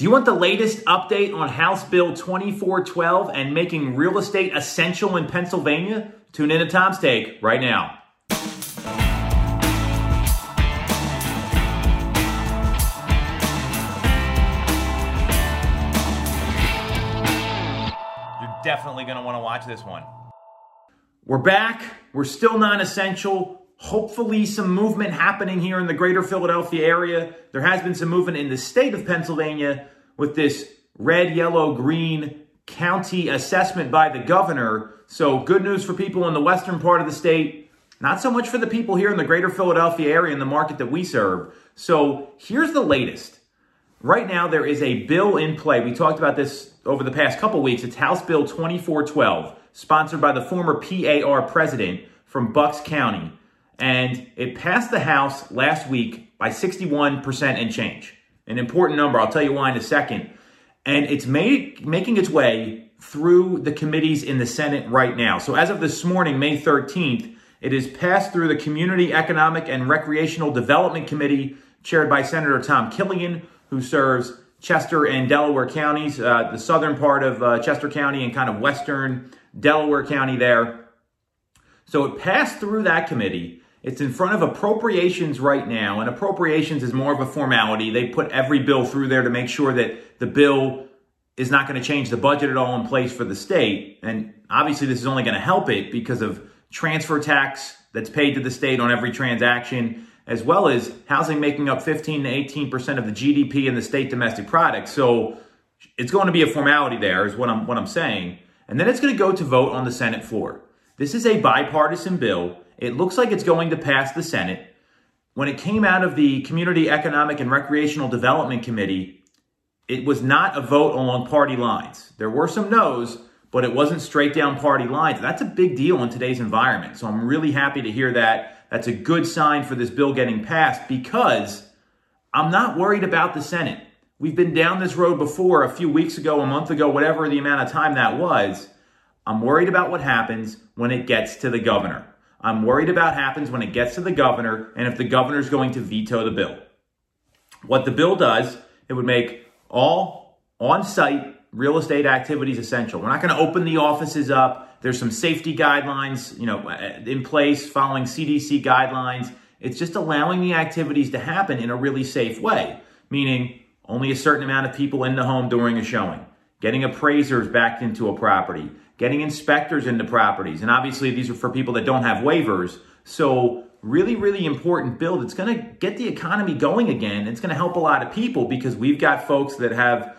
Do you want the latest update on House Bill 2412 and making real estate essential in Pennsylvania? Tune in to Tom's Take right now. You're definitely going to want to watch this one. We're back. We're still non essential. Hopefully, some movement happening here in the greater Philadelphia area. There has been some movement in the state of Pennsylvania with this red, yellow, green county assessment by the governor. So, good news for people in the western part of the state. Not so much for the people here in the greater Philadelphia area in the market that we serve. So, here's the latest. Right now, there is a bill in play. We talked about this over the past couple weeks. It's House Bill 2412, sponsored by the former PAR president from Bucks County. And it passed the House last week by 61% and change. An important number. I'll tell you why in a second. And it's made, making its way through the committees in the Senate right now. So as of this morning, May 13th, it is passed through the Community Economic and Recreational Development Committee, chaired by Senator Tom Killion, who serves Chester and Delaware counties, uh, the southern part of uh, Chester County and kind of western Delaware County there. So it passed through that committee. It's in front of appropriations right now, and appropriations is more of a formality. They put every bill through there to make sure that the bill is not going to change the budget at all in place for the state. And obviously, this is only going to help it because of transfer tax that's paid to the state on every transaction, as well as housing making up 15 to 18% of the GDP in the state domestic product. So it's going to be a formality there, is what I'm, what I'm saying. And then it's going to go to vote on the Senate floor. This is a bipartisan bill. It looks like it's going to pass the Senate. When it came out of the Community Economic and Recreational Development Committee, it was not a vote along party lines. There were some no's, but it wasn't straight down party lines. That's a big deal in today's environment. So I'm really happy to hear that. That's a good sign for this bill getting passed because I'm not worried about the Senate. We've been down this road before a few weeks ago, a month ago, whatever the amount of time that was. I'm worried about what happens when it gets to the governor. I'm worried about what happens when it gets to the governor and if the governor is going to veto the bill. What the bill does, it would make all on-site real estate activities essential. We're not going to open the offices up. There's some safety guidelines, you know, uh, in place following CDC guidelines. It's just allowing the activities to happen in a really safe way, meaning only a certain amount of people in the home during a showing, getting appraisers back into a property, getting inspectors into properties. And obviously, these are for people that don't have waivers. So, really, really important bill It's going to get the economy going again. It's going to help a lot of people because we've got folks that have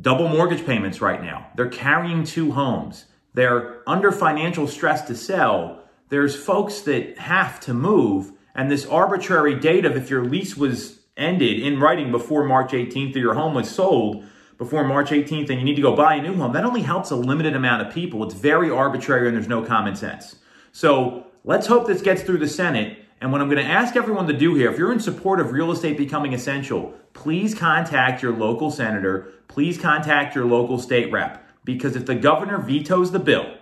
double mortgage payments right now. They're carrying two homes. They're under financial stress to sell. There's folks that have to move. And this arbitrary date of if your lease was ended in writing before March 18th or your home was sold, before March 18th and you need to go buy a new home, that only helps a limited amount of people. It's very arbitrary and there's no common sense. So let's hope this gets through the Senate. And what I'm going to ask everyone to do here, if you're in support of real estate becoming essential, please contact your local senator. Please contact your local state rep. Because if the governor vetoes the bill,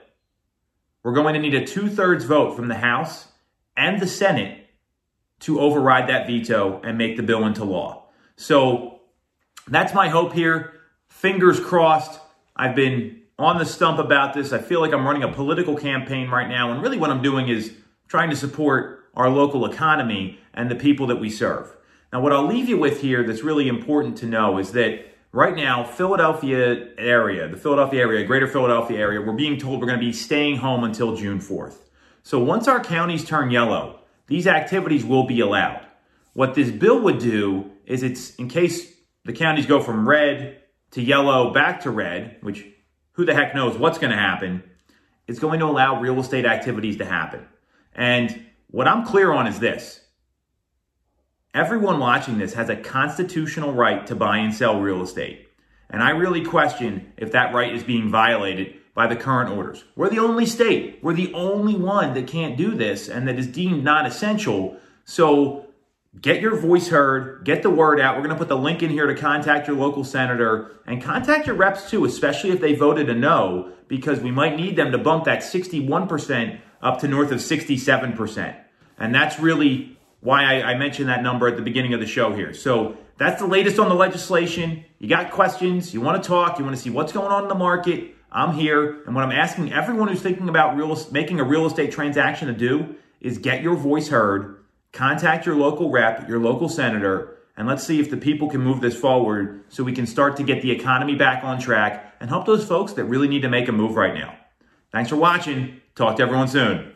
we're going to need a two thirds vote from the House and the Senate to override that veto and make the bill into law. So that's my hope here fingers crossed. I've been on the stump about this. I feel like I'm running a political campaign right now. And really, what I'm doing is trying to support our local economy and the people that we serve. Now, what I'll leave you with here that's really important to know is that right now, Philadelphia area, the Philadelphia area, greater Philadelphia area, we're being told we're going to be staying home until June 4th. So once our counties turn yellow, these activities will be allowed. What this bill would do is it's in case the counties go from red to yellow back to red, which who the heck knows what's going to happen, it's going to allow real estate activities to happen. And what I'm clear on is this everyone watching this has a constitutional right to buy and sell real estate. And I really question if that right is being violated by the current orders. We're the only state, we're the only one that can't do this and that is deemed non essential. So Get your voice heard, get the word out. We're going to put the link in here to contact your local senator and contact your reps too, especially if they voted a no, because we might need them to bump that 61% up to north of 67%. And that's really why I, I mentioned that number at the beginning of the show here. So That's the latest on the legislation. You got questions, you want to talk, you want to see what's going on in the market. I'm here. And what I'm asking everyone who's thinking about real, making a real estate transaction to do is get your voice heard, contact your local rep, your local senator, and let's see if the people can move this forward so we can start to get the economy back on track and help those folks that really need to make a move right now. Thanks for watching. Talk to everyone soon.